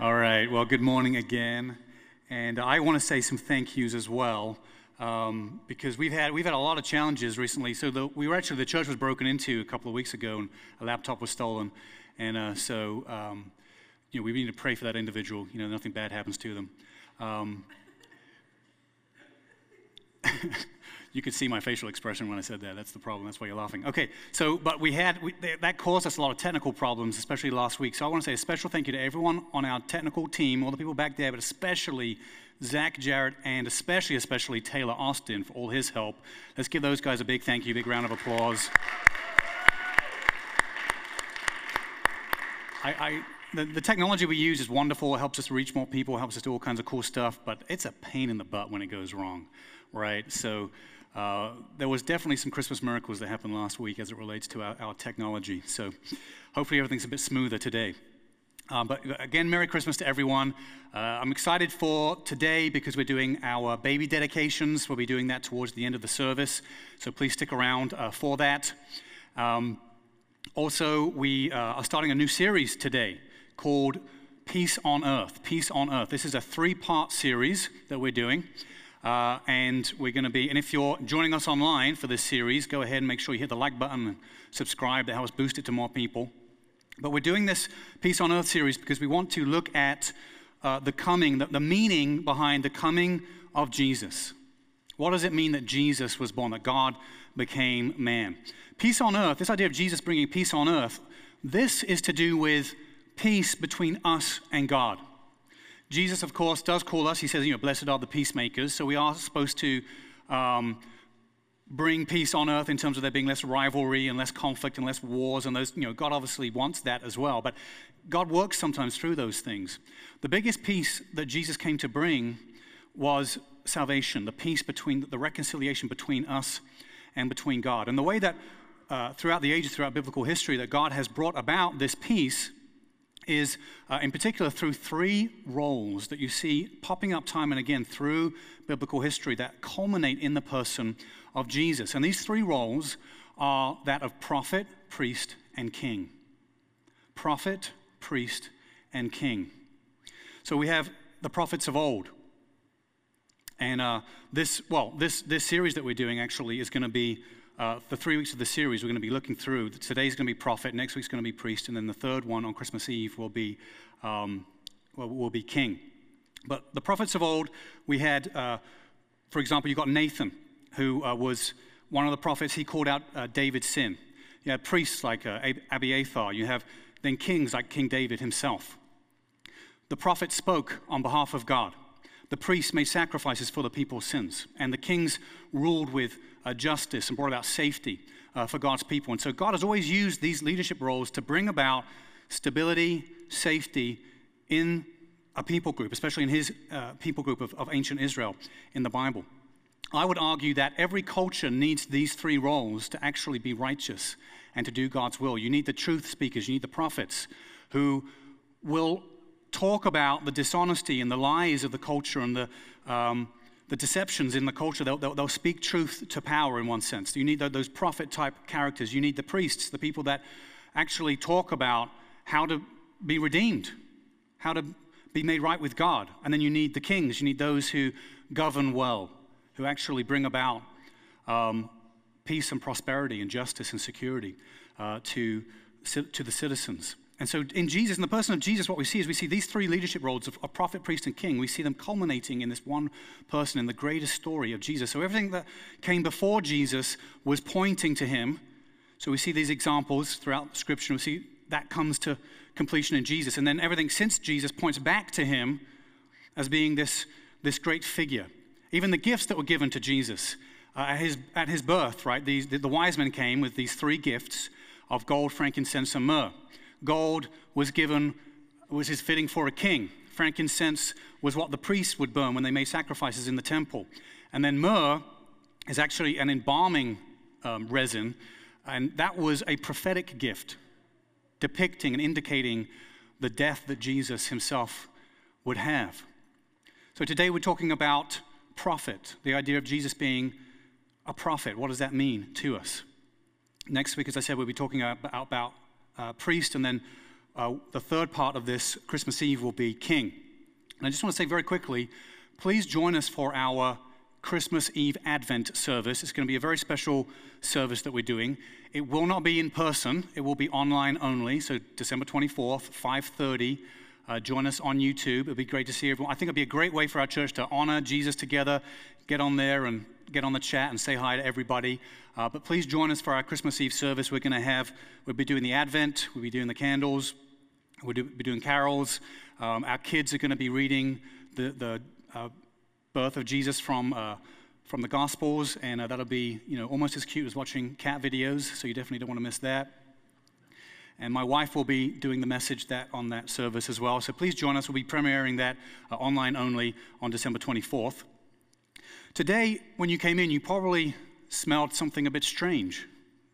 All right. Well, good morning again, and I want to say some thank yous as well, um, because we've had we've had a lot of challenges recently. So the, we were actually the church was broken into a couple of weeks ago, and a laptop was stolen, and uh, so um, you know we need to pray for that individual. You know, nothing bad happens to them. Um, you could see my facial expression when I said that. That's the problem. That's why you're laughing. Okay, so, but we had, we, that caused us a lot of technical problems, especially last week. So I want to say a special thank you to everyone on our technical team, all the people back there, but especially Zach Jarrett and especially, especially Taylor Austin for all his help. Let's give those guys a big thank you, big round of applause. I, I the, the, technology we use is wonderful. It helps us reach more people, it helps us do all kinds of cool stuff, but it's a pain in the butt when it goes wrong, right? So uh, there was definitely some Christmas miracles that happened last week as it relates to our, our technology. So hopefully everything's a bit smoother today. Um, but again, Merry Christmas to everyone. Uh, I'm excited for today because we're doing our baby dedications. We'll be doing that towards the end of the service. So please stick around uh, for that. Um, also, we uh, are starting a new series today called Peace on Earth. Peace on Earth. This is a three part series that we're doing. Uh, and we're going to be, and if you're joining us online for this series, go ahead and make sure you hit the like button and subscribe. That helps boost it to more people. But we're doing this Peace on Earth series because we want to look at uh, the coming, the, the meaning behind the coming of Jesus. What does it mean that Jesus was born, that God became man? Peace on earth, this idea of Jesus bringing peace on earth, this is to do with peace between us and God. Jesus, of course, does call us. He says, you know, blessed are the peacemakers. So we are supposed to um, bring peace on earth in terms of there being less rivalry and less conflict and less wars. And those, you know, God obviously wants that as well. But God works sometimes through those things. The biggest peace that Jesus came to bring was salvation, the peace between, the reconciliation between us and between God. And the way that uh, throughout the ages, throughout biblical history, that God has brought about this peace is uh, in particular through three roles that you see popping up time and again through biblical history that culminate in the person of Jesus. And these three roles are that of prophet, priest, and king. Prophet, priest, and king. So we have the prophets of old. And uh, this, well, this, this series that we're doing actually is going to be uh, the three weeks of the series, we're going to be looking through. Today's going to be prophet, next week's going to be priest, and then the third one on Christmas Eve will be, um, will, be king. But the prophets of old, we had, uh, for example, you've got Nathan, who uh, was one of the prophets. He called out uh, David's sin. You had priests like uh, Abiathar. You have then kings like King David himself. The prophet spoke on behalf of God. The priests made sacrifices for the people's sins. And the kings ruled with uh, justice and brought about safety uh, for God's people. And so God has always used these leadership roles to bring about stability, safety in a people group, especially in his uh, people group of, of ancient Israel in the Bible. I would argue that every culture needs these three roles to actually be righteous and to do God's will. You need the truth speakers, you need the prophets who will talk about the dishonesty and the lies of the culture and the um, the deceptions in the culture. They'll, they'll, they'll, speak truth to power in one sense. You need those prophet type characters. You need the priests, the people that actually talk about how to be redeemed, how to be made right with God. And then you need the kings. You need those who govern well, who actually bring about um, peace and prosperity and justice and security uh, to, to the citizens. And so, in Jesus, in the person of Jesus, what we see is we see these three leadership roles of, of, prophet, priest, and king. We see them culminating in this one person in the greatest story of Jesus. So, everything that came before Jesus was pointing to him. So, we see these examples throughout Scripture. We see that comes to completion in Jesus. And then everything since Jesus points back to him as being this, this great figure. Even the gifts that were given to Jesus uh, at, his, at his birth, right? These, the, the wise men came with these three gifts of gold, frankincense, and myrrh. Gold was given, was his fitting for a king. Frankincense was what the priests would burn when they made sacrifices in the temple. And then myrrh is actually an embalming um, resin, and that was a prophetic gift depicting and indicating the death that Jesus himself would have. So today we're talking about prophet, the idea of Jesus being a prophet. What does that mean to us? Next week, as I said, we'll be talking about, about uh, priest, and then uh, the third part of this Christmas Eve will be King. And I just want to say very quickly please join us for our Christmas Eve Advent service. It's going to be a very special service that we're doing. It will not be in person. It will be online only. So December 24th, 5:30. Uh, join us on YouTube. It'll be great to see everyone. I think it'll be a great way for our church to honor Jesus together. Get on there and get on the chat and say hi to everybody. Uh, but please join us for our Christmas Eve service. We're going to have, we'll be doing the Advent, we'll be doing the candles, we'll do, be doing carols. Um, our kids are going to be reading the, the uh, birth of Jesus from, uh, from the Gospels, and uh, that'll be you know, almost as cute as watching cat videos, so you definitely don't want to miss that. And my wife will be doing the message that on that service as well. So please join us. We'll be premiering that uh, online only on December 24th. Today, when you came in, you probably smelled something a bit strange.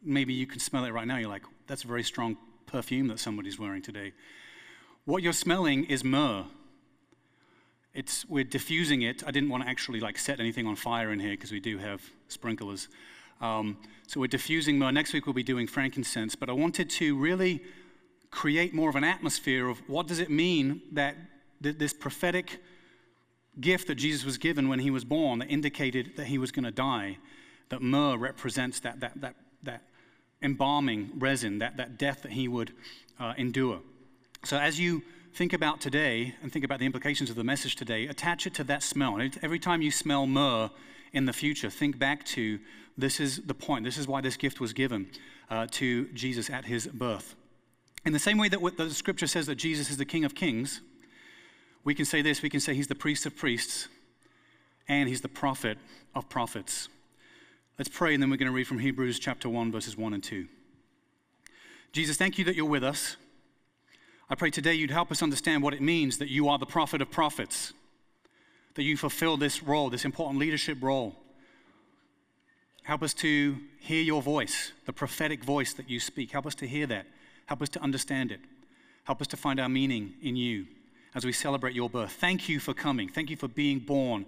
Maybe you can smell it right now. You're like, that's a very strong perfume that somebody's wearing today. What you're smelling is myrrh. It's, we're diffusing it. I didn't want to actually like set anything on fire in here because we do have sprinklers. Um, so we're diffusing myrrh. Next week we'll be doing frankincense. But I wanted to really create more of an atmosphere of what does it mean that th- this prophetic gift that Jesus was given when he was born that indicated that he was going to die, that myrrh represents that, that, that, that embalming resin, that, that death that he would uh, endure. So as you think about today and think about the implications of the message today, attach it to that smell. And Every time you smell myrrh in the future, think back to this is the point. This is why this gift was given uh, to Jesus at his birth. In the same way that the scripture says that Jesus is the King of Kings, we can say this we can say he's the priest of priests and he's the prophet of prophets. Let's pray, and then we're going to read from Hebrews chapter 1, verses 1 and 2. Jesus, thank you that you're with us. I pray today you'd help us understand what it means that you are the prophet of prophets, that you fulfill this role, this important leadership role. Help us to hear your voice, the prophetic voice that you speak. Help us to hear that. Help us to understand it. Help us to find our meaning in you as we celebrate your birth. Thank you for coming. Thank you for being born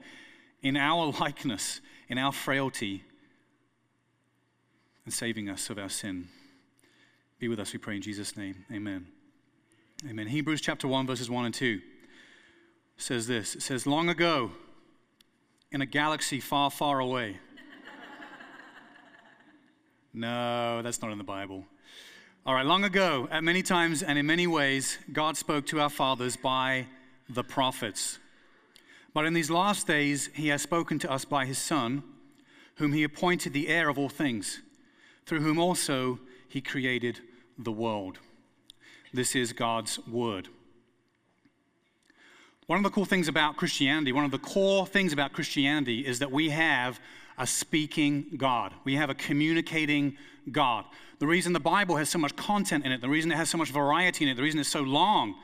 in our likeness, in our frailty, and saving us of our sin. Be with us, we pray in Jesus' name. Amen. Amen. Hebrews chapter 1, verses 1 and 2 says this It says, Long ago, in a galaxy far, far away. no, that's not in the Bible. All right, long ago, at many times and in many ways, God spoke to our fathers by the prophets. But in these last days, He has spoken to us by His Son, whom He appointed the heir of all things, through whom also He created the world. This is God's word. One of the cool things about Christianity, one of the core things about Christianity is that we have a speaking God. We have a communicating God. The reason the Bible has so much content in it, the reason it has so much variety in it, the reason it's so long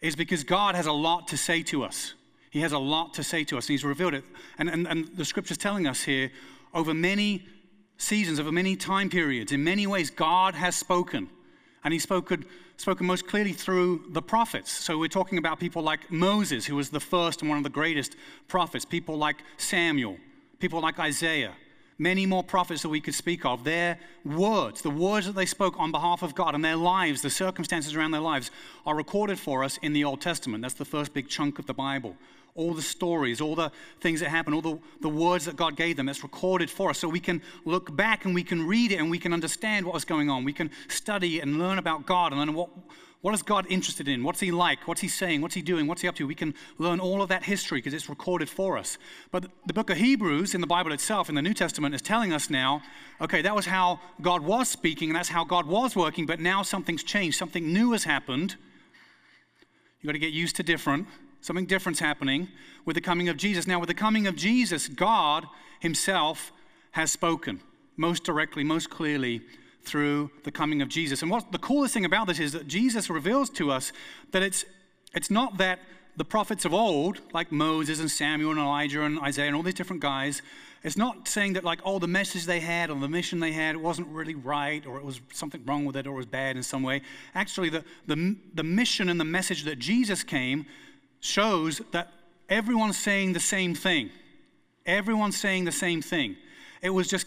is because God has a lot to say to us. He has a lot to say to us, and He's revealed it. And, and, and the scripture's telling us here over many seasons, over many time periods, in many ways, God has spoken. And He's spoken spoken most clearly through the prophets. So we're talking about people like Moses, who was the first and one of the greatest prophets, people like Samuel, people like Isaiah, many more prophets that we could speak of. Their words, the words that they spoke on behalf of God and their lives, the circumstances around their lives, are recorded for us in the Old Testament. That's the first big chunk of the Bible all the stories, all the things that happened, all the, the words that God gave them. It's recorded for us. So we can look back and we can read it and we can understand what was going on. We can study and learn about God and learn what, what is God interested in? What's He like? What's He saying? What's He doing? What's He up to? We can learn all of that history because it's recorded for us. But the book of Hebrews in the Bible itself, in the New Testament, is telling us now okay, that was how God was speaking and that's how God was working, but now something's changed. Something new has happened. You've got to get used to different. Something different's happening with the coming of Jesus. Now, with the coming of Jesus, God Himself has spoken most directly, most clearly through the coming of Jesus. And what the coolest thing about this is that Jesus reveals to us that it's, it's not that the prophets of old, like Moses and Samuel and Elijah and Isaiah and all these different guys, it's not saying that like, oh, the message they had or the mission they had wasn't really right or it was something wrong with it or it was bad in some way. Actually, the, the, the mission and the message that Jesus came shows that everyone's saying the same thing. Everyone's saying the same thing. It was just,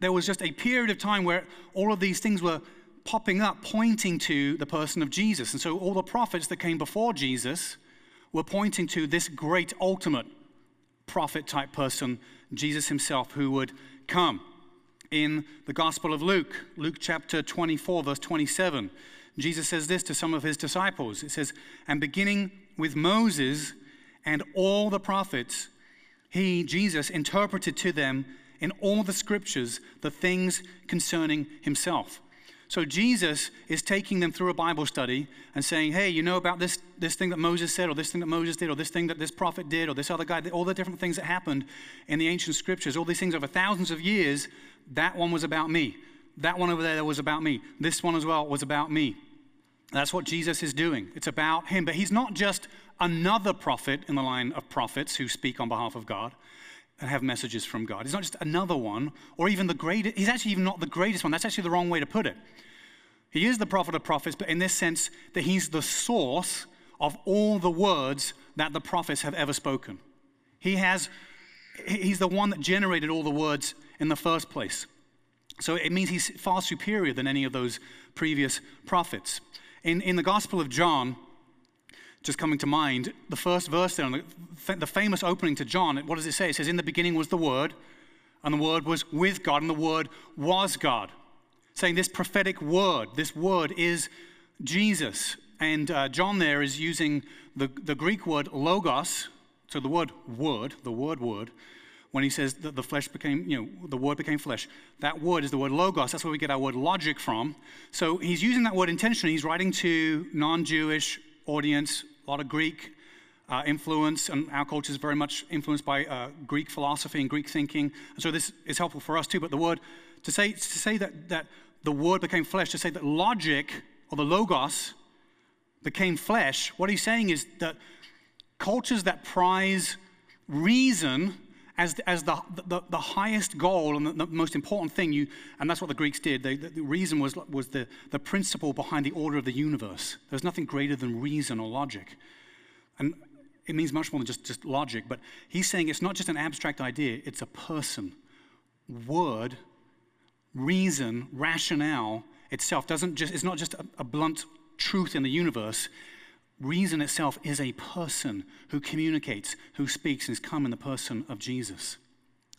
there was just a period of time where all of these things were popping up, pointing to the person of Jesus. And so all the prophets that came before Jesus were pointing to this great ultimate prophet type person, Jesus himself, who would come. In the Gospel of Luke, Luke chapter 24, verse 27, Jesus says this to some of his disciples. It says, And beginning with Moses and all the prophets, he, Jesus, interpreted to them in all the scriptures the things concerning himself. So Jesus is taking them through a Bible study and saying, hey, you know about this, this thing that Moses said, or this thing that Moses did, or this thing that this prophet did, or this other guy, all the different things that happened in the ancient scriptures, all these things over thousands of years, that one was about me. That one over there was about me. This one as well was about me. That's what Jesus is doing. It's about him. But he's not just another prophet in the line of prophets who speak on behalf of God and have messages from God. He's not just another one, or even the greatest. He's actually even not the greatest one. That's actually the wrong way to put it. He is the prophet of prophets, but in this sense that he's the source of all the words that the prophets have ever spoken. He has, he's the one that generated all the words in the first place. So it means he's far superior than any of those previous prophets. In, in the Gospel of John, just coming to mind, the first verse there, the, the famous opening to John, what does it say? It says, In the beginning was the Word, and the Word was with God, and the Word was God. Saying this prophetic word, this word is Jesus. And uh, John there is using the, the Greek word logos, so the word word, the word word, when he says that the flesh became, you know, the word became flesh. That word is the word logos. That's where we get our word logic from. So he's using that word intentionally. He's writing to non Jewish audience, a lot of Greek uh, influence, and our culture is very much influenced by uh, Greek philosophy and Greek thinking. And so this is helpful for us too. But the word, to say, to say that, that the word became flesh, to say that logic or the logos became flesh, what he's saying is that cultures that prize reason as, as the, the, the highest goal and the, the, most important thing, you, and that's what the Greeks did. They, the, the, reason was, was the, the principle behind the order of the universe. There's nothing greater than reason or logic. And it means much more than just, just logic, but he's saying it's not just an abstract idea, it's a person. Word, reason, rationale itself doesn't just, it's not just a, a blunt truth in the universe. Reason itself is a person who communicates, who speaks, and has come in the person of Jesus.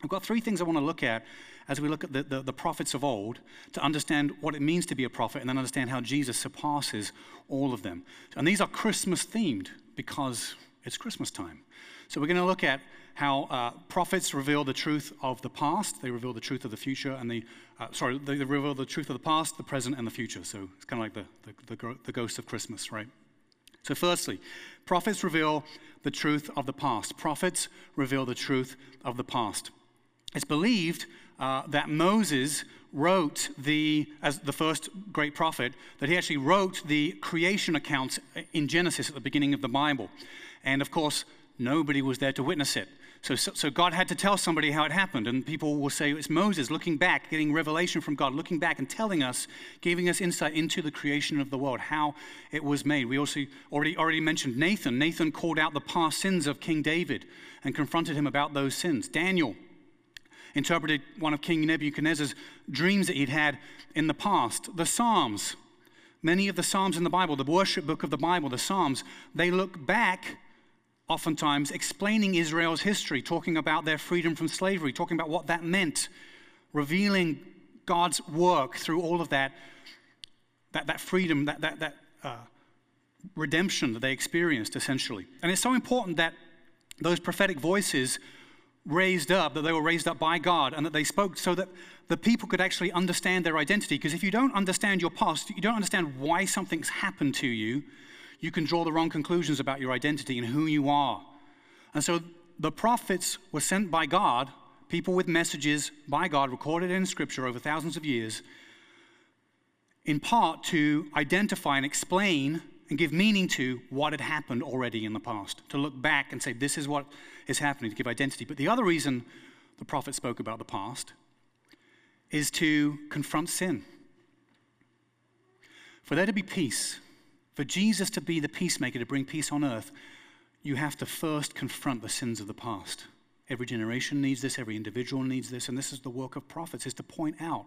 I've got three things I want to look at as we look at the, the, the, prophets of old to understand what it means to be a prophet and then understand how Jesus surpasses all of them. And these are Christmas themed because it's Christmas time. So we're going to look at how uh, prophets reveal the truth of the past, they reveal the truth of the future, and the, uh, sorry, they reveal the truth of the past, the present, and the future. So it's kind of like the, the, the, the ghost of Christmas, right? So, firstly, prophets reveal the truth of the past. Prophets reveal the truth of the past. It's believed uh, that Moses wrote the, as the first great prophet, that he actually wrote the creation accounts in Genesis at the beginning of the Bible. And of course, nobody was there to witness it. So, so, so, God had to tell somebody how it happened. And people will say it's Moses looking back, getting revelation from God, looking back and telling us, giving us insight into the creation of the world, how it was made. We also already, already mentioned Nathan. Nathan called out the past sins of King David and confronted him about those sins. Daniel interpreted one of King Nebuchadnezzar's dreams that he'd had in the past. The Psalms, many of the Psalms in the Bible, the worship book of the Bible, the Psalms, they look back oftentimes explaining Israel's history, talking about their freedom from slavery, talking about what that meant, revealing God's work through all of that, that, that freedom, that, that, that uh, redemption that they experienced, essentially. And it's so important that those prophetic voices raised up, that they were raised up by God, and that they spoke so that the people could actually understand their identity. Because if you don't understand your past, you don't understand why something's happened to you, you can draw the wrong conclusions about your identity and who you are. And so the prophets were sent by God, people with messages by God recorded in Scripture over thousands of years, in part to identify and explain and give meaning to what had happened already in the past, to look back and say, this is what is happening, to give identity. But the other reason the prophet spoke about the past is to confront sin. For there to be peace, for Jesus to be the peacemaker, to bring peace on earth, you have to first confront the sins of the past. Every generation needs this, every individual needs this, and this is the work of prophets, is to point out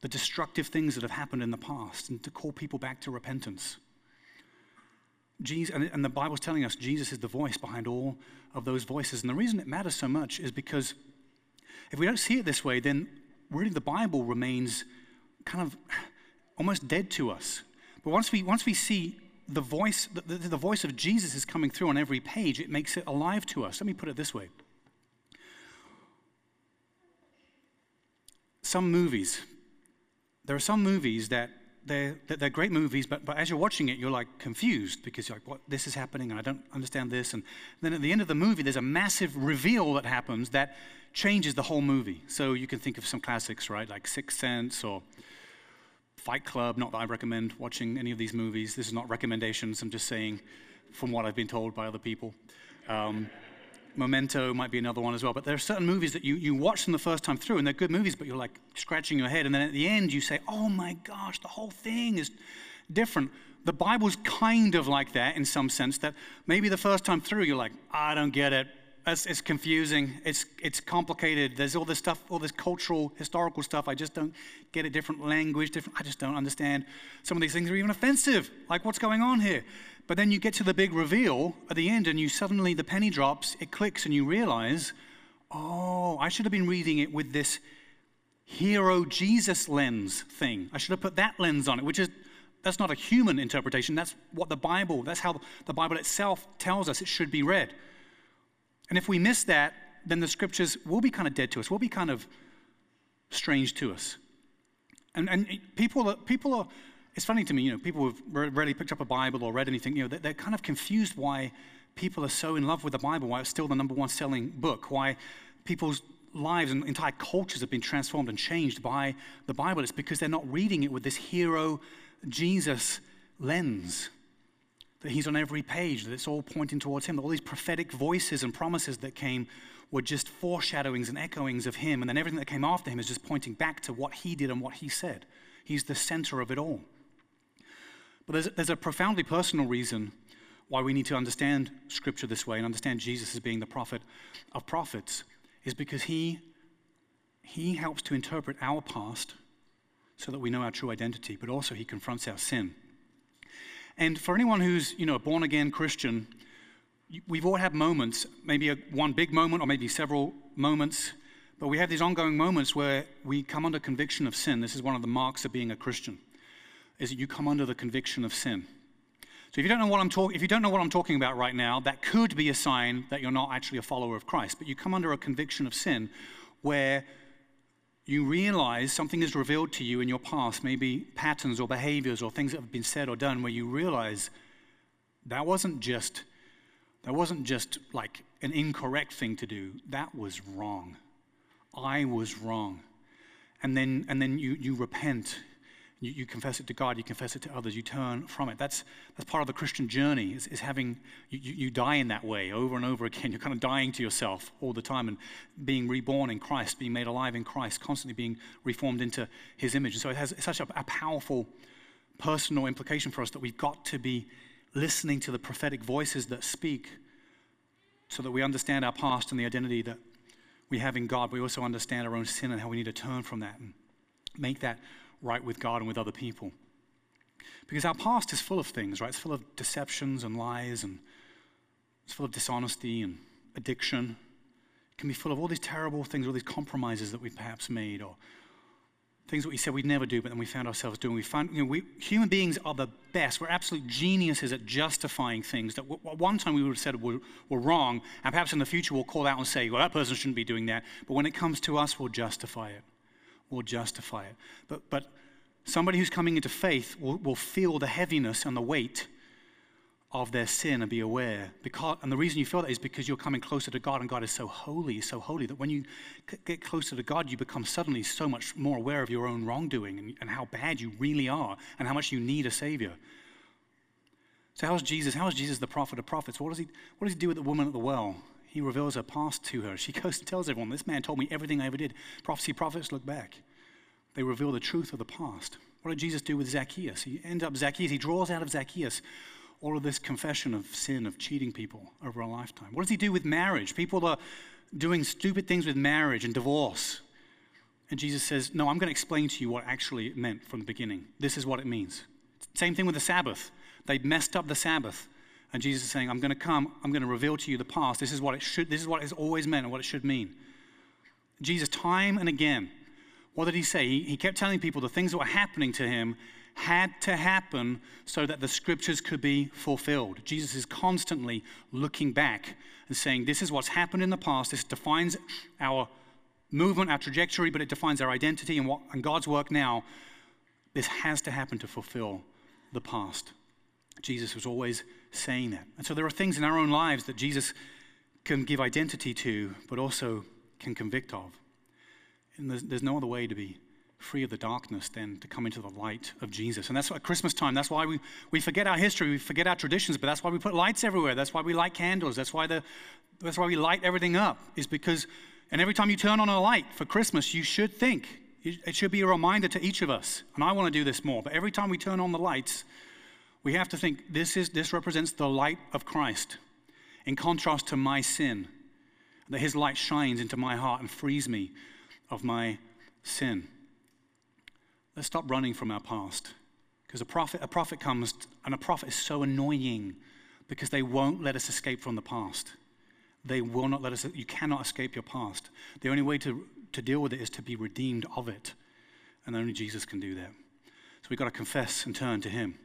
the destructive things that have happened in the past and to call people back to repentance. Jesus, and, and the Bible's telling us Jesus is the voice behind all of those voices. And the reason it matters so much is because if we don't see it this way, then really the Bible remains kind of almost dead to us. But once we, once we see the voice, the, the, the voice of Jesus is coming through on every page, it makes it alive to us. Let me put it this way. Some movies, there are some movies that they're, they're great movies, but, but as you're watching it, you're like confused because you're like, what, this is happening and I don't understand this. And then at the end of the movie, there's a massive reveal that happens that changes the whole movie. So you can think of some classics, right? Like Sixth Sense or Fight Club. Not that I recommend watching any of these movies. This is not recommendations. I'm just saying from what I've been told by other people. Um, Memento might be another one as well. But there are certain movies that you, you watch them the first time through, and they're good movies, but you're like scratching your head. And then at the end, you say, oh my gosh, the whole thing is different. The Bible's kind of like that in some sense, that maybe the first time through, you're like, I don't get it. It's, it's confusing. It's, it's complicated. There's all this stuff, all this cultural, historical stuff. I just don't get it. Different language, different. I just don't understand. Some of these things are even offensive. Like, what's going on here? But then you get to the big reveal at the end, and you suddenly, the penny drops, it clicks, and you realize, oh, I should have been reading it with this hero Jesus lens thing. I should have put that lens on it, which is that's not a human interpretation. That's what the Bible, that's how the Bible itself tells us it should be read. And if we miss that, then the scriptures will be kind of dead to us, will be kind of strange to us. And, and people, people are it's funny to me, you know, people who've rarely picked up a Bible or read anything, you know, they're kind of confused why people are so in love with the Bible, why it's still the number one selling book, why people's lives and entire cultures have been transformed and changed by the Bible. It's because they're not reading it with this hero Jesus lens. That he's on every page, that it's all pointing towards him. That all these prophetic voices and promises that came were just foreshadowings and echoings of him, and then everything that came after him is just pointing back to what he did and what he said. He's the center of it all. But there's, there's a profoundly personal reason why we need to understand Scripture this way and understand Jesus as being the prophet of prophets, is because he, he helps to interpret our past so that we know our true identity, but also he confronts our sin. And for anyone who's, you know, a born again Christian, we've all had moments, maybe a, one big moment or maybe several moments, but we have these ongoing moments where we come under conviction of sin. This is one of the marks of being a Christian is that you come under the conviction of sin. So if you don't know what I'm talking, if you don't know what I'm talking about right now, that could be a sign that you're not actually a follower of Christ. But you come under a conviction of sin, where you realize something is revealed to you in your past, maybe patterns or behaviors or things that have been said or done, where you realize that wasn't just that wasn't just like an incorrect thing to do. That was wrong. I was wrong. And then and then you you repent you, you, confess it to God, you confess it to others, you turn from it. That's, that's part of the Christian journey, is, is having, you, you die in that way over and over again. You're kind of dying to yourself all the time and being reborn in Christ, being made alive in Christ, constantly being reformed into his image. And so it has such a, a powerful personal implication for us that we've got to be listening to the prophetic voices that speak so that we understand our past and the identity that we have in God. We also understand our own sin and how we need to turn from that and make that right with God and with other people. Because our past is full of things, right? It's full of deceptions and lies, and it's full of dishonesty and addiction. It can be full of all these terrible things, all these compromises that we've perhaps made, or things that we said we'd never do, but then we found ourselves doing. We find, you know, we, human beings are the best. We're absolute geniuses at justifying things that at one time we would have said were, were wrong, and perhaps in the future we'll call out and say, well, that person shouldn't be doing that. But when it comes to us, we'll justify it will justify it. But, but somebody who's coming into faith will, will feel the heaviness and the weight of their sin and be aware. Because, and the reason you feel that is because you're coming closer to God, and God is so holy, so holy that when you get closer to God, you become suddenly so much more aware of your own wrongdoing and, and how bad you really are and how much you need a Savior. So, how's Jesus? How is Jesus the prophet of prophets? What does he, what does he do with the woman at the well? He reveals her past to her. She goes and tells everyone, This man told me everything I ever did. Prophecy prophets look back. They reveal the truth of the past. What did Jesus do with Zacchaeus? He ends up Zacchaeus, he draws out of Zacchaeus all of this confession of sin, of cheating people over a lifetime. What does he do with marriage? People are doing stupid things with marriage and divorce. And Jesus says, No, I'm going to explain to you what actually it meant from the beginning. This is what it means. Same thing with the Sabbath. They messed up the Sabbath. And Jesus is saying, I'm going to come, I'm going to reveal to you the past. This is what it should, this is what it's always meant and what it should mean. Jesus, time and again, what did he say? He, he kept telling people the things that were happening to him had to happen so that the scriptures could be fulfilled. Jesus is constantly looking back and saying, This is what's happened in the past. This defines our movement, our trajectory, but it defines our identity and, what, and God's work now. This has to happen to fulfill the past. Jesus was always saying that. And so there are things in our own lives that Jesus can give identity to, but also can convict of. And there's, there's no other way to be free of the darkness than to come into the light of Jesus. And that's at Christmas time. That's why we, we forget our history, we forget our traditions, but that's why we put lights everywhere. That's why we light candles. That's why, the, that's why we light everything up, is because, and every time you turn on a light for Christmas, you should think, it should be a reminder to each of us. And I want to do this more, but every time we turn on the lights, we have to think this, is, this represents the light of Christ in contrast to my sin, that his light shines into my heart and frees me of my sin. Let's stop running from our past. Because a prophet, a prophet comes, and a prophet is so annoying because they won't let us escape from the past. They will not let us, you cannot escape your past. The only way to, to deal with it is to be redeemed of it. And only Jesus can do that. So we've got to confess and turn to Him.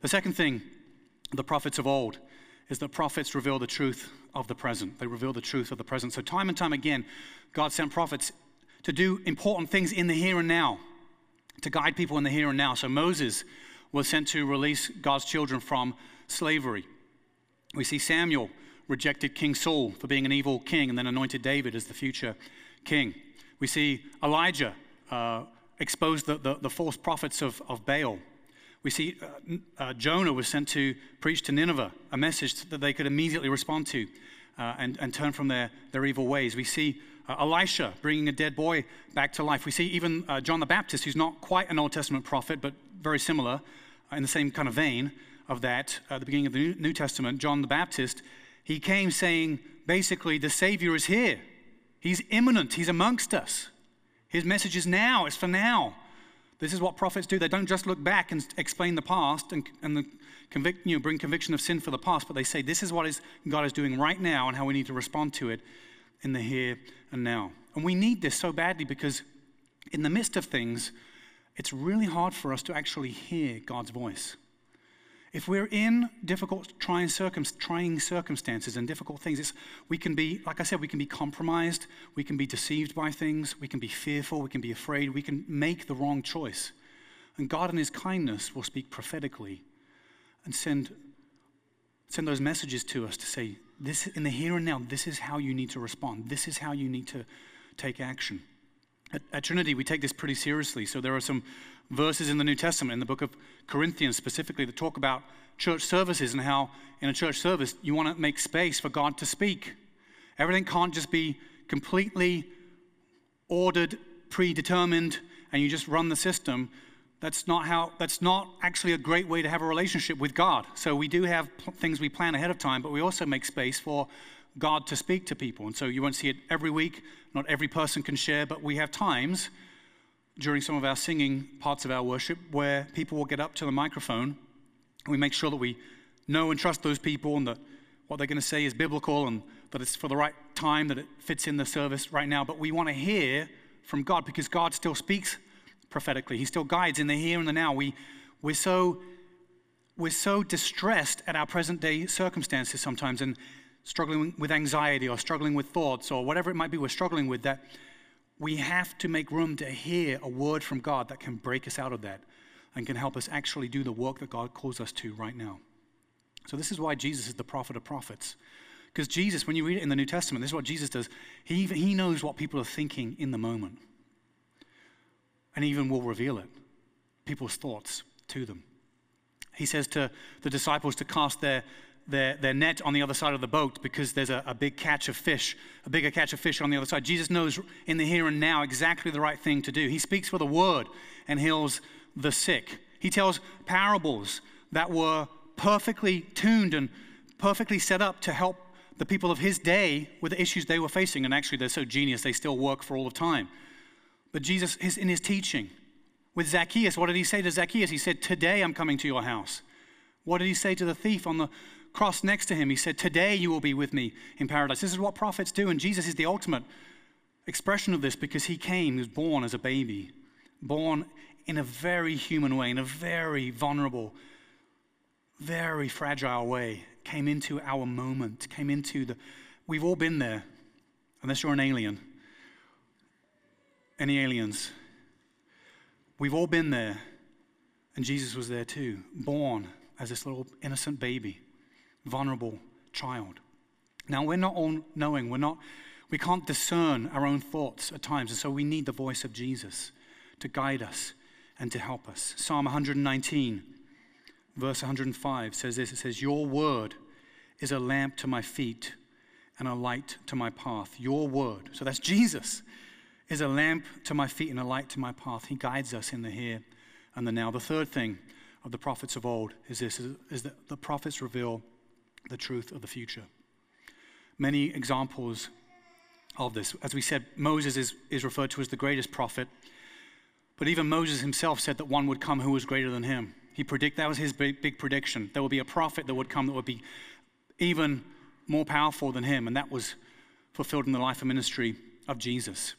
The second thing, the prophets of old, is that prophets reveal the truth of the present. They reveal the truth of the present. So, time and time again, God sent prophets to do important things in the here and now to guide people in the here and now. So Moses was sent to release God's children from slavery. We see Samuel rejected King Saul for being an evil king and then anointed David as the future king. We see Elijah uh, expose the, the, the, false prophets of, of Baal. We see uh, uh, Jonah was sent to preach to Nineveh, a message that they could immediately respond to uh, and, and turn from their, their evil ways. We see uh, Elisha bringing a dead boy back to life. We see even uh, John the Baptist, who's not quite an Old Testament prophet, but very similar uh, in the same kind of vein of that. At the beginning of the New Testament, John the Baptist, he came saying, basically, the Savior is here. He's imminent. He's amongst us. His message is now. It's for now. This is what prophets do. They don't just look back and explain the past and, and the convict, you know, bring conviction of sin for the past, but they say this is what is, God is doing right now and how we need to respond to it in the here and now. And we need this so badly because in the midst of things, it's really hard for us to actually hear God's voice. If we're in difficult, trying, circum- trying circumstances and difficult things, we can be, like I said, we can be compromised, we can be deceived by things, we can be fearful, we can be afraid, we can make the wrong choice. And God, in His kindness, will speak prophetically and send, send those messages to us to say, this, in the here and now, this is how you need to respond. This is how you need to take action. At, at, Trinity, we take this pretty seriously. So there are some verses in the New Testament, in the book of Corinthians specifically, that talk about church services and how in a church service you want to make space for God to speak. Everything can't just be completely ordered, predetermined, and you just run the system. That's not how, that's not actually a great way to have a relationship with God. So we do have pl- things we plan ahead of time, but we also make space for God to speak to people. And so you won't see it every week. Not every person can share, but we have times during some of our singing parts of our worship where people will get up to the microphone. And we make sure that we know and trust those people and that what they're going to say is biblical and that it's for the right time, that it fits in the service right now. But we want to hear from God because God still speaks prophetically. He still guides in the here and the now. We, we're, so, we're so distressed at our present day circumstances sometimes and struggling with anxiety or struggling with thoughts or whatever it might be we're struggling with that we have to make room to hear a word from God that can break us out of that and can help us actually do the work that God calls us to right now. So, this is why Jesus is the prophet of prophets. Because Jesus, when you read it in the New Testament, this is what Jesus does. He, he knows what people are thinking in the moment and even will reveal it, people's thoughts to them. He says to the disciples to cast their, their, their net on the other side of the boat because there's a, a big catch of fish, a bigger catch of fish on the other side. Jesus knows in the here and now exactly the right thing to do. He speaks with a word and heals the sick. He tells parables that were perfectly tuned and perfectly set up to help the people of his day with the issues they were facing. And actually, they're so genius, they still work for all of time. But Jesus, is in his teaching with Zacchaeus, what did he say to Zacchaeus? He said, Today I'm coming to your house. What did he say to the thief on the cross next to him? He said, Today you will be with me in paradise. This is what prophets do, and Jesus is the ultimate expression of this because he came, he was born as a baby, born in a very human way, in a very vulnerable, very fragile way, came into our moment, came into the. We've all been there, unless you're an alien. Any aliens? We've all been there, and Jesus was there too, born as this little innocent baby, vulnerable child. Now, we're not all knowing, we're not, we can't discern our own thoughts at times, and so we need the voice of Jesus to guide us and to help us. Psalm 119, verse 105 says this it says, Your word is a lamp to my feet and a light to my path. Your word. So that's Jesus is a lamp to my feet and a light to my path. He guides us in the here and the now. The third thing of the prophets of old is this is, is that the prophets reveal the truth of the future. Many examples of this. As we said, Moses is, is referred to as the greatest prophet. But even Moses himself said that one would come who was greater than him. He predict that was his big, big prediction. There would be a prophet that would come that would be even more powerful than him, and that was fulfilled in the life and ministry of Jesus.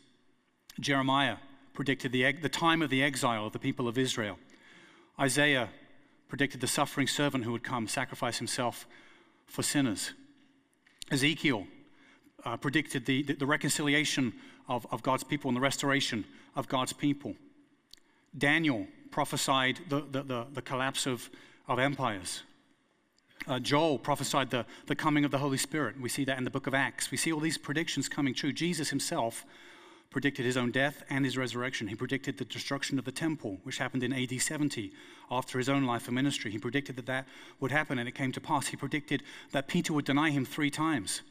Jeremiah predicted the, the time of the exile of the people of Israel. Isaiah predicted the suffering servant who would come, sacrifice himself for sinners. Ezekiel uh, predicted the, the, the reconciliation of, of God's people and the restoration of God's people. Daniel prophesied the, the, the, the collapse of, of empires. Uh, Joel prophesied the, the coming of the Holy Spirit. We see that in the book of Acts. We see all these predictions coming true. Jesus himself predicted his own death and his resurrection. He predicted the destruction of the temple, which happened in AD 70 after his own life and ministry. He predicted that that would happen, and it came to pass. He predicted that Peter would deny him three times.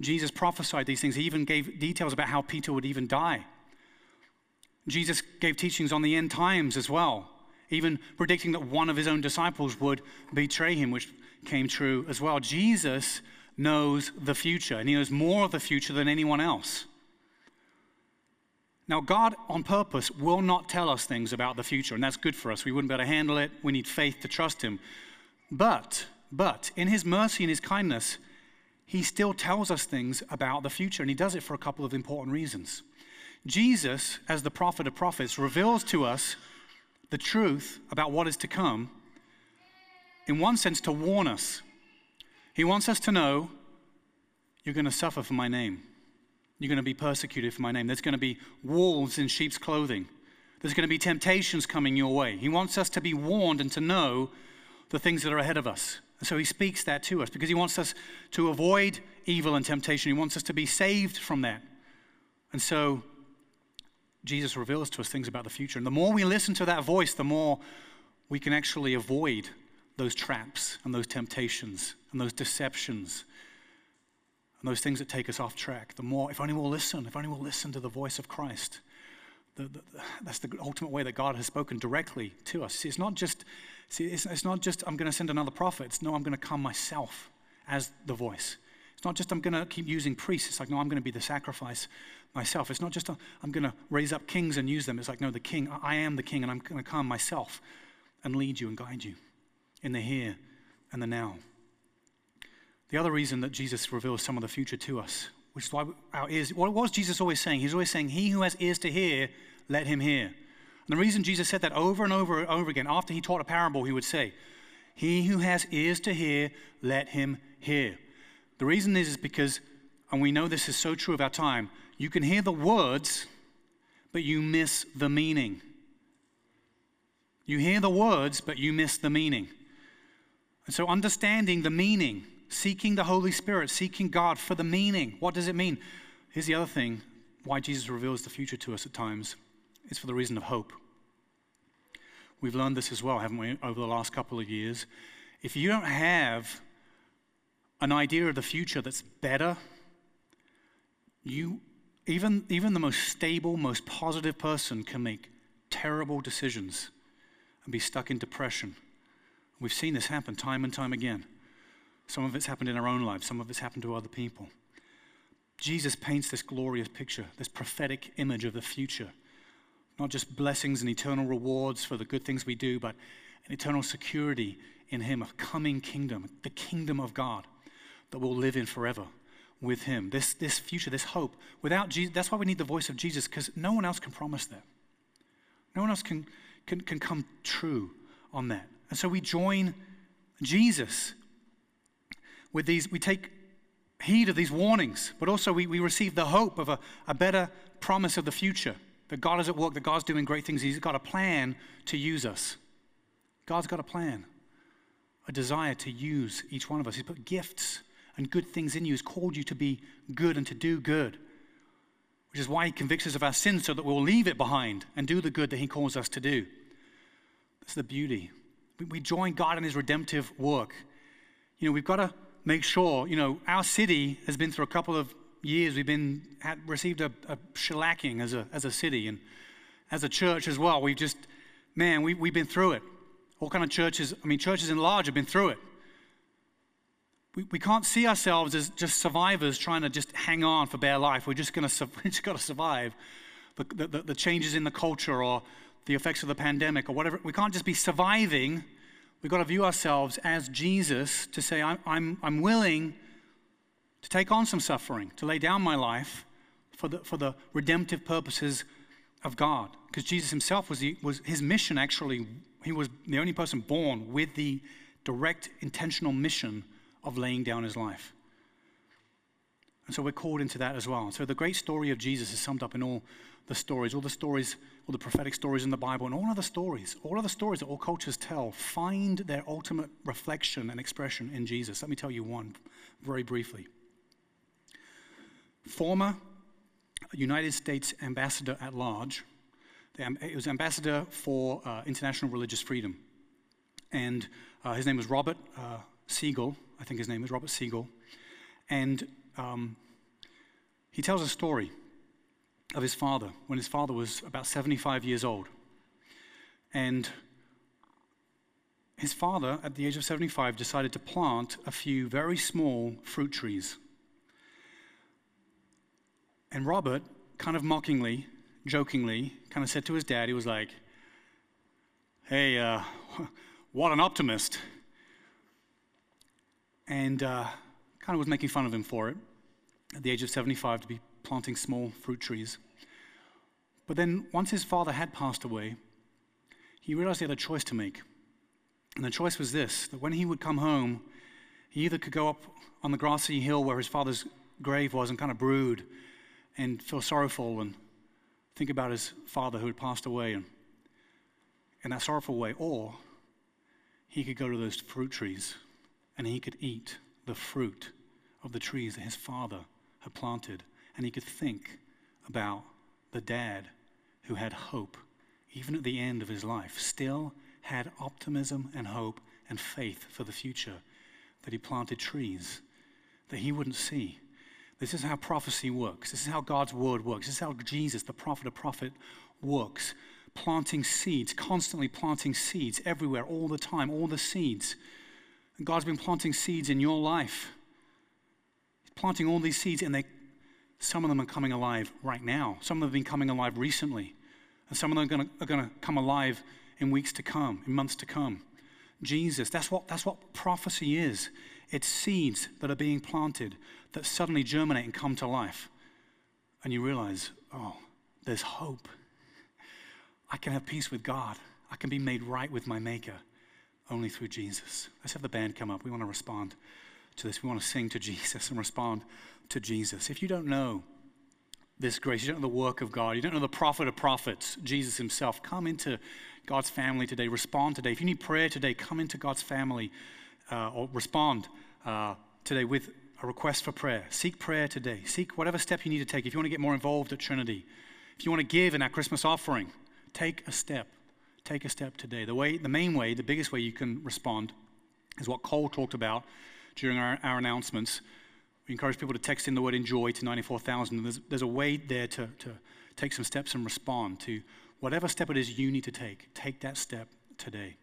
Jesus prophesied these things. He even gave details about how Peter would even die. Jesus gave teachings on the end times as well, even predicting that one of his own disciples would betray him, which came true as well. Jesus knows the future, and he knows more of the future than anyone else. Now, God, on purpose, will not tell us things about the future, and that's good for us. We wouldn't be able to handle it. We need faith to trust Him. But, but, in His mercy and His kindness, He still tells us things about the future, and He does it for a couple of important reasons. Jesus, as the prophet of prophets, reveals to us the truth about what is to come, in one sense, to warn us. He wants us to know you're going to suffer for my name. You're going to be persecuted for my name. There's going to be wolves in sheep's clothing. There's going to be temptations coming your way. He wants us to be warned and to know the things that are ahead of us. And so he speaks that to us because he wants us to avoid evil and temptation. He wants us to be saved from that. And so Jesus reveals to us things about the future. And the more we listen to that voice, the more we can actually avoid those traps and those temptations and those deceptions and those things that take us off track, the more, if only we'll listen, if only we'll listen to the voice of Christ. The, the, that's the ultimate way that God has spoken directly to us. See, it's not just, see, it's, it's not just I'm going to send another prophet. It's no, I'm going to come myself as the voice. It's not just I'm going to keep using priests. It's like, no, I'm going to be the sacrifice myself. It's not just uh, i am going to raise up kings and use them. It's like, no, the king, I am the king, and I'm going to come myself and lead you and guide you in the here and the now. The other reason that Jesus reveals some of the future to us, which is why our ears, what was Jesus always saying? He's always saying, He who has ears to hear, let him hear. And the reason Jesus said that over and over and over again, after he taught a parable, he would say, He who has ears to hear, let him hear. The reason is, is because, and we know this is so true of our time, you can hear the words, but you miss the meaning. You hear the words, but you miss the meaning. And so, understanding the meaning seeking the Holy Spirit, seeking God for the meaning. What does it mean? Here's the other thing why Jesus reveals the future to us at times it's for the reason of hope. We've learned this as well, haven't we, over the last couple of years? If you don't have an idea of the future that's better, you even, even the most stable, most positive person can make terrible decisions and be stuck in depression. We've seen this happen time and time again. Some of it's happened in our own lives, some of it's happened to other people. Jesus paints this glorious picture, this prophetic image of the future not just blessings and eternal rewards for the good things we do, but an eternal security in Him, a coming kingdom, the kingdom of God that we'll live in forever with Him. This, this future, this hope. Without Jesus, that's why we need the voice of Jesus, because no one else can promise that. No one else can, can, can come true on that. And so we join Jesus with these, we take heed of these warnings, but also we, we receive the hope of a, a better promise of the future. That God is at work, that God's doing great things. He's got a plan to use us. God's got a plan, a desire to use each one of us. He's put gifts and good things in you. He's called you to be good and to do good, which is why He convicts us of our sins so that we'll leave it behind and do the good that He calls us to do. That's the beauty. We, we join God in His redemptive work. You know, we've got to make sure, you know, our city has been through a couple of years, we've been had, received a, a shellacking as a, as a city and as a church as well. We've just, man, we, we've been through it. All kind of churches, I mean, churches in large have been through it. We, we can't see ourselves as just survivors trying to just hang on for bare life. We're just going to we just got to survive the, the, the changes in the culture or the effects of the pandemic or whatever. We can't just be surviving We've got to view ourselves as Jesus to say, I'm, I'm, I'm willing to take on some suffering, to lay down my life for the, for the redemptive purposes of God. Because Jesus himself was, the, was his mission actually, he was the only person born with the direct intentional mission of laying down his life. And so we're called into that as well. So the great story of Jesus is summed up in all the stories, all the stories, all the prophetic stories in the Bible, and all other stories, all other stories that all cultures tell, find their ultimate reflection and expression in Jesus. Let me tell you one very briefly. Former United States ambassador at large, it was ambassador for uh, international religious freedom. And uh, his name was Robert uh, Siegel, I think his name is Robert Siegel. And um, he tells a story of his father when his father was about 75 years old. And his father, at the age of 75, decided to plant a few very small fruit trees. And Robert, kind of mockingly, jokingly, kind of said to his dad, he was like, Hey, uh, what an optimist. And uh, kind of was making fun of him for it at the age of 75 to be planting small fruit trees. But then, once his father had passed away, he realized he had a choice to make. And the choice was this that when he would come home, he either could go up on the grassy hill where his father's grave was and kind of brood and feel sorrowful and think about his father who had passed away and in that sorrowful way, or he could go to those fruit trees and he could eat the fruit of the trees that his father had planted and he could think about the dad who had hope, even at the end of his life, still had optimism and hope and faith for the future, that he planted trees that he wouldn't see. This is how prophecy works. This is how God's word works. This is how Jesus, the prophet of prophet, works. Planting seeds, constantly planting seeds everywhere, all the time, all the seeds. And God's been planting seeds in your life. He's planting all these seeds, and they some of them are coming alive right now. Some of them have been coming alive recently. And some of them are going, to, come alive in weeks to come, in months to come. Jesus, that's what, that's what prophecy is. It's seeds that are being planted that suddenly germinate and come to life. And you realize, oh, there's hope. I can have peace with God. I can be made right with my Maker only through Jesus. Let's have the band come up. We want to respond to this. We want to sing to Jesus and respond to Jesus. If you don't know this grace, you don't know the work of God, you don't know the prophet of prophets, Jesus himself, come into God's family today. Respond today. If you need prayer today, come into God's family uh, or respond uh, today with a request for prayer. Seek prayer today. Seek whatever step you need to take. If you want to get more involved at Trinity, if you want to give in our Christmas offering, take a step. Take a step today. The way, the main way, the biggest way you can respond is what Cole talked about during our, our announcements. We encourage people to text in the word enjoy to 94,000. There's, there's a way there to, to take some steps and respond to whatever step it is you need to take. Take that step today.